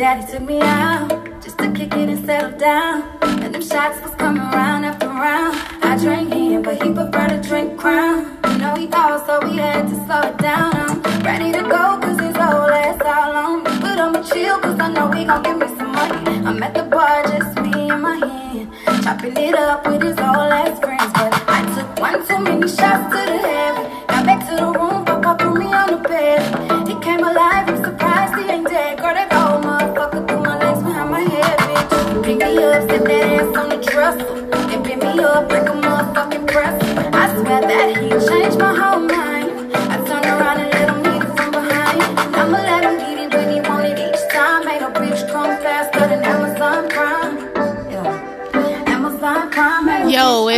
daddy took me out just to kick it and settle down. And them shots was coming round after round. I drank him, but he preferred to drink crown. You know he old, so we had to slow it down. I'm ready to go, cause his old ass all on me. But I'ma chill, cause I know he gon' give me some money. I'm at the bar, just me and my hand. Chopping it up with his old ass friends. But I took one too many shots to the head.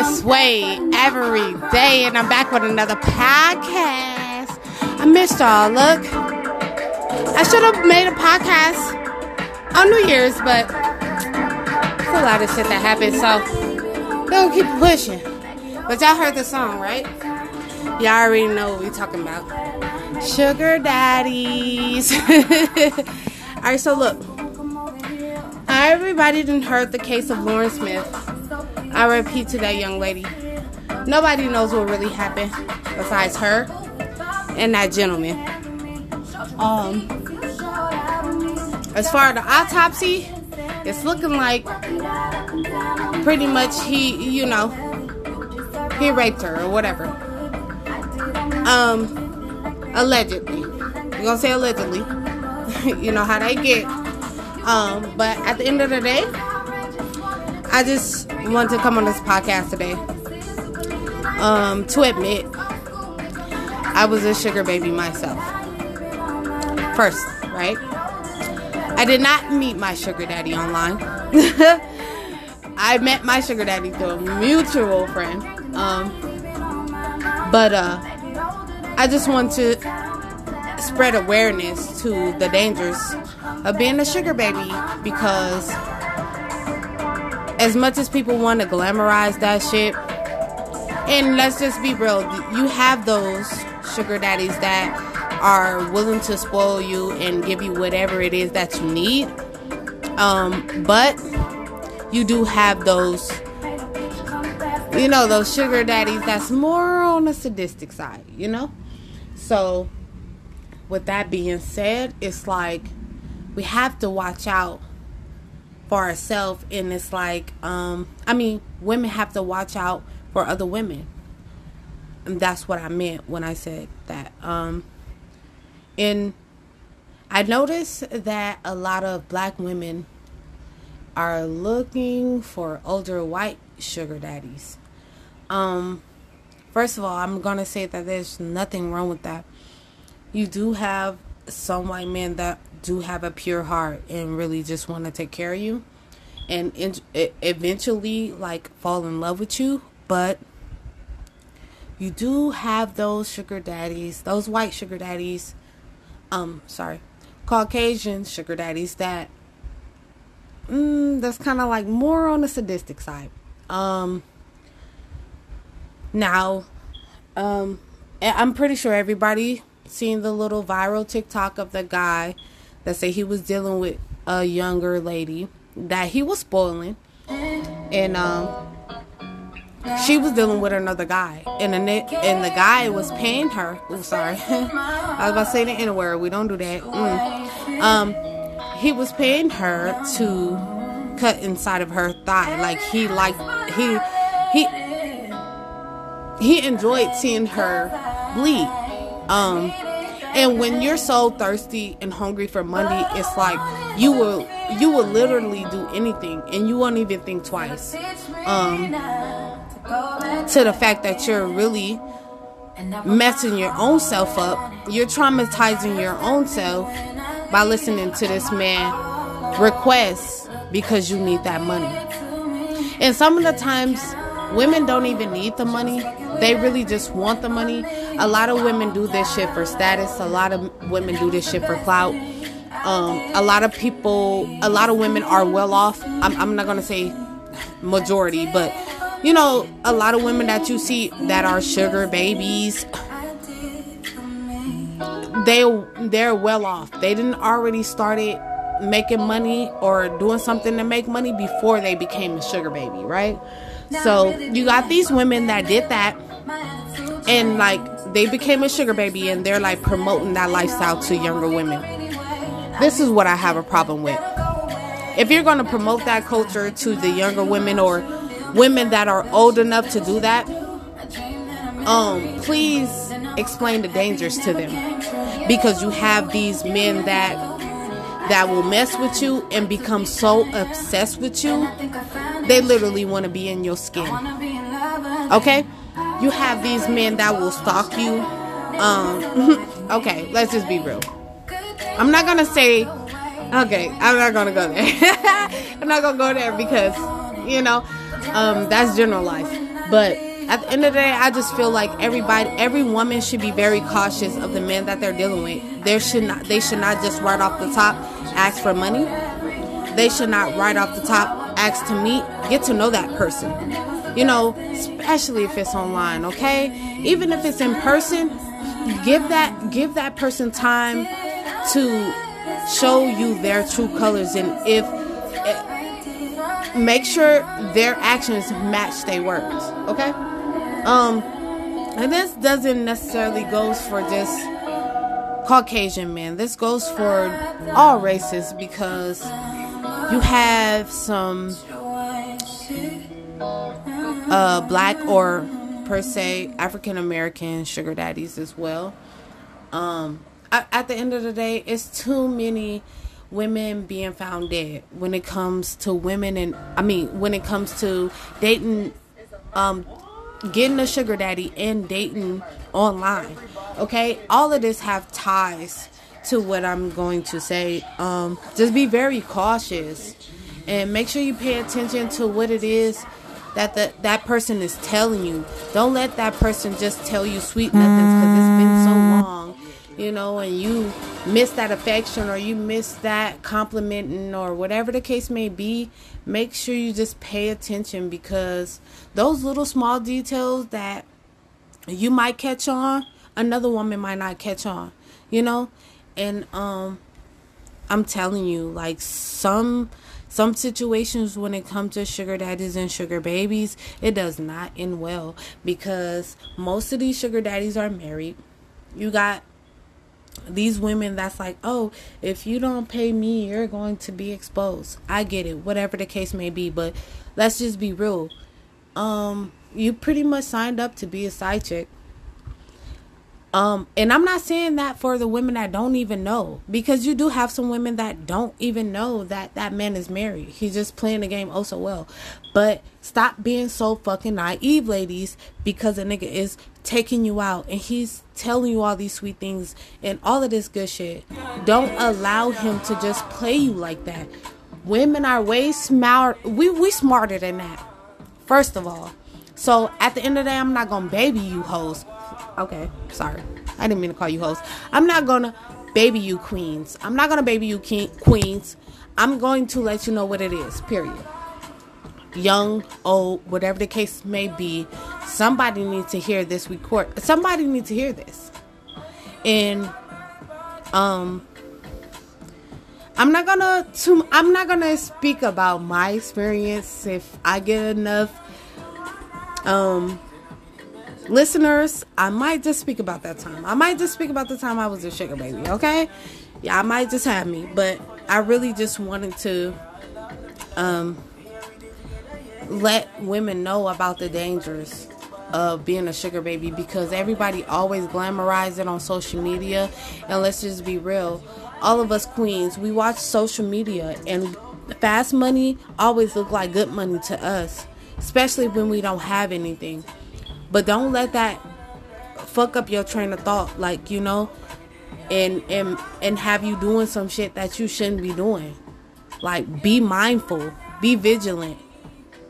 Wade every day, and I'm back with another podcast. I missed y'all. Look, I should have made a podcast on New Year's, but it's a lot of shit that happened, so gonna keep pushing. But y'all heard the song, right? Y'all already know what we talking about. Sugar daddies. All right, so look. Everybody didn't heard the case of Lauren Smith. I repeat to that young lady. Nobody knows what really happened besides her and that gentleman. Um, as far as the autopsy, it's looking like pretty much he, you know, he raped her or whatever. Um, allegedly. We're gonna say allegedly. you know how they get. Um, but at the end of the day, I just want to come on this podcast today um, to admit I was a sugar baby myself. First, right? I did not meet my sugar daddy online. I met my sugar daddy through a mutual friend. Um, but uh, I just want to spread awareness to the dangers of being a sugar baby because as much as people want to glamorize that shit, and let's just be real, you have those sugar daddies that are willing to spoil you and give you whatever it is that you need. Um, but you do have those, you know, those sugar daddies that's more on the sadistic side, you know? So, with that being said, it's like we have to watch out for ourselves and it's like um i mean women have to watch out for other women. And that's what i meant when i said that um and i noticed that a lot of black women are looking for older white sugar daddies. Um first of all i'm gonna say that there's nothing wrong with that. You do have some white men that do have a pure heart and really just want to take care of you. And in, eventually like fall in love with you but you do have those sugar daddies those white sugar daddies um sorry caucasian sugar daddies that mm, that's kind of like more on the sadistic side. Um now um i'm pretty sure everybody seen the little viral tiktok of the guy that said he was dealing with a younger lady that he was spoiling. And um she was dealing with another guy. And the and the guy was paying her. Oh sorry. I was about to say the n word we don't do that. Mm. um he was paying her to cut inside of her thigh. Like he liked he he he enjoyed seeing her bleed. Um and when you're so thirsty and hungry for money it's like you will you will literally do anything and you won't even think twice um to the fact that you're really messing your own self up. You're traumatizing your own self by listening to this man request because you need that money. And some of the times women don't even need the money they really just want the money. A lot of women do this shit for status. A lot of women do this shit for clout. Um, a lot of people a lot of women are well off. I'm, I'm not gonna say majority but you know a lot of women that you see that are sugar babies they they're well off. They didn't already started making money or doing something to make money before they became a sugar baby, right? So you got these women that did that and like they became a sugar baby and they're like promoting that lifestyle to younger women. This is what I have a problem with. If you're going to promote that culture to the younger women or women that are old enough to do that, um, please explain the dangers to them because you have these men that that will mess with you and become so obsessed with you they literally want to be in your skin okay you have these men that will stalk you um okay let's just be real i'm not gonna say okay i'm not gonna go there i'm not gonna go there because you know um that's general life but at the end of the day, I just feel like everybody, every woman should be very cautious of the men that they're dealing with. There should not, they should not just right off the top ask for money. They should not right off the top ask to meet. Get to know that person. You know, especially if it's online. Okay, even if it's in person, give that give that person time to show you their true colors and if make sure their actions match their words okay um and this doesn't necessarily goes for just caucasian men this goes for all races because you have some uh black or per se african american sugar daddies as well um at the end of the day it's too many women being found dead when it comes to women and I mean when it comes to dating um getting a sugar daddy and dating online. Okay? All of this have ties to what I'm going to say. Um just be very cautious and make sure you pay attention to what it is that the, that person is telling you. Don't let that person just tell you sweet nothings cuz it's been so long you know, and you miss that affection or you miss that complimenting or whatever the case may be, make sure you just pay attention because those little small details that you might catch on, another woman might not catch on, you know? And um I'm telling you, like some some situations when it comes to sugar daddies and sugar babies, it does not end well because most of these sugar daddies are married. You got these women that's like, oh, if you don't pay me, you're going to be exposed. I get it, whatever the case may be, but let's just be real. Um, you pretty much signed up to be a side chick. Um, and I'm not saying that for the women that don't even know, because you do have some women that don't even know that that man is married. He's just playing the game oh so well. But stop being so fucking naive, ladies, because a nigga is taking you out and he's telling you all these sweet things and all of this good shit. Don't allow him to just play you like that. Women are way smart. We we smarter than that. First of all. So at the end of the day, I'm not gonna baby you hoes. Okay, sorry. I didn't mean to call you hoes. I'm not gonna baby you queens. I'm not gonna baby you queens. I'm going to let you know what it is. Period. Young, old, whatever the case may be, somebody needs to hear this record. Somebody needs to hear this. And um I'm not gonna to, I'm not gonna speak about my experience if I get enough um listeners, I might just speak about that time. I might just speak about the time I was a sugar baby, okay? Yeah, I might just have me, but I really just wanted to um let women know about the dangers of being a sugar baby because everybody always glamorizes it on social media and let's just be real all of us queens we watch social media and fast money always look like good money to us especially when we don't have anything but don't let that fuck up your train of thought, like you know, and and and have you doing some shit that you shouldn't be doing. Like be mindful, be vigilant,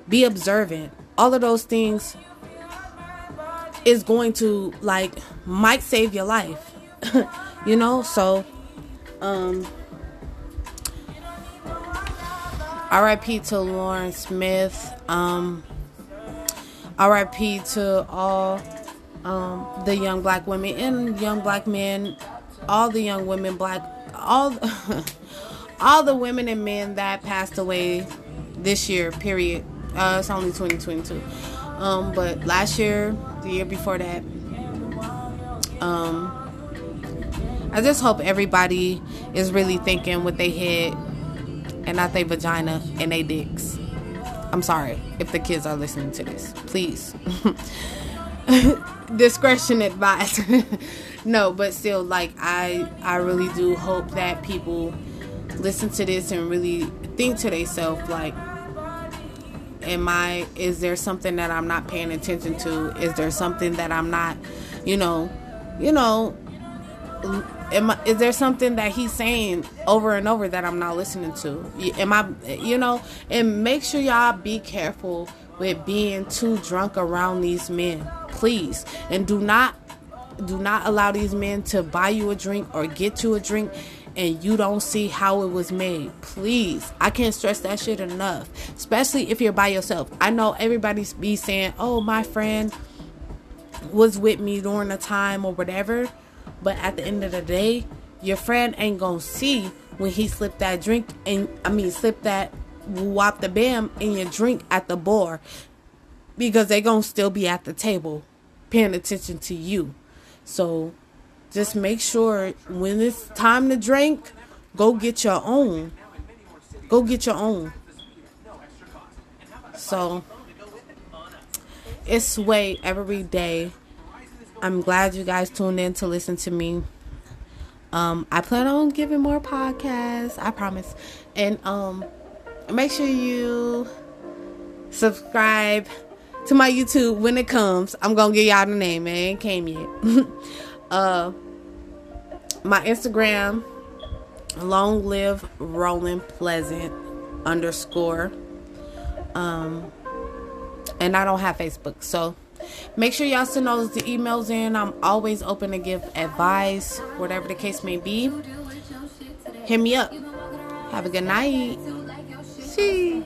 be observant. All of those things is going to like might save your life. you know, so um RIP to Lauren Smith. Um RIP to all um, the young black women and young black men, all the young women, black, all, all the women and men that passed away this year. Period. Uh, it's only 2022. Um, but last year, the year before that, um, I just hope everybody is really thinking with their head and not their vagina and their dicks. I'm sorry if the kids are listening to this. Please. Discretion advised. no, but still like I I really do hope that people listen to this and really think to themselves like am I is there something that I'm not paying attention to? Is there something that I'm not, you know, you know, am is there something that he's saying over and over that I'm not listening to? Am I, you know, and make sure y'all be careful with being too drunk around these men, please, and do not do not allow these men to buy you a drink or get you a drink and you don't see how it was made. Please, I can't stress that shit enough. Especially if you're by yourself. I know everybody's be saying, "Oh, my friend was with me during the time or whatever." But at the end of the day, your friend ain't gonna see when he slipped that drink and I mean slip that wop the bam in your drink at the bar because they gonna still be at the table paying attention to you. So just make sure when it's time to drink, go get your own. Go get your own. So it's Swaay every day. I'm glad you guys tuned in to listen to me. Um, I plan on giving more podcasts, I promise. And um make sure you subscribe to my YouTube when it comes. I'm gonna give y'all the name, it ain't came yet. uh my Instagram, long live Roland Pleasant underscore. Um, and I don't have Facebook, so make sure y'all send those the emails in. I'm always open to give advice, whatever the case may be. Hit me up. Have a good night. See.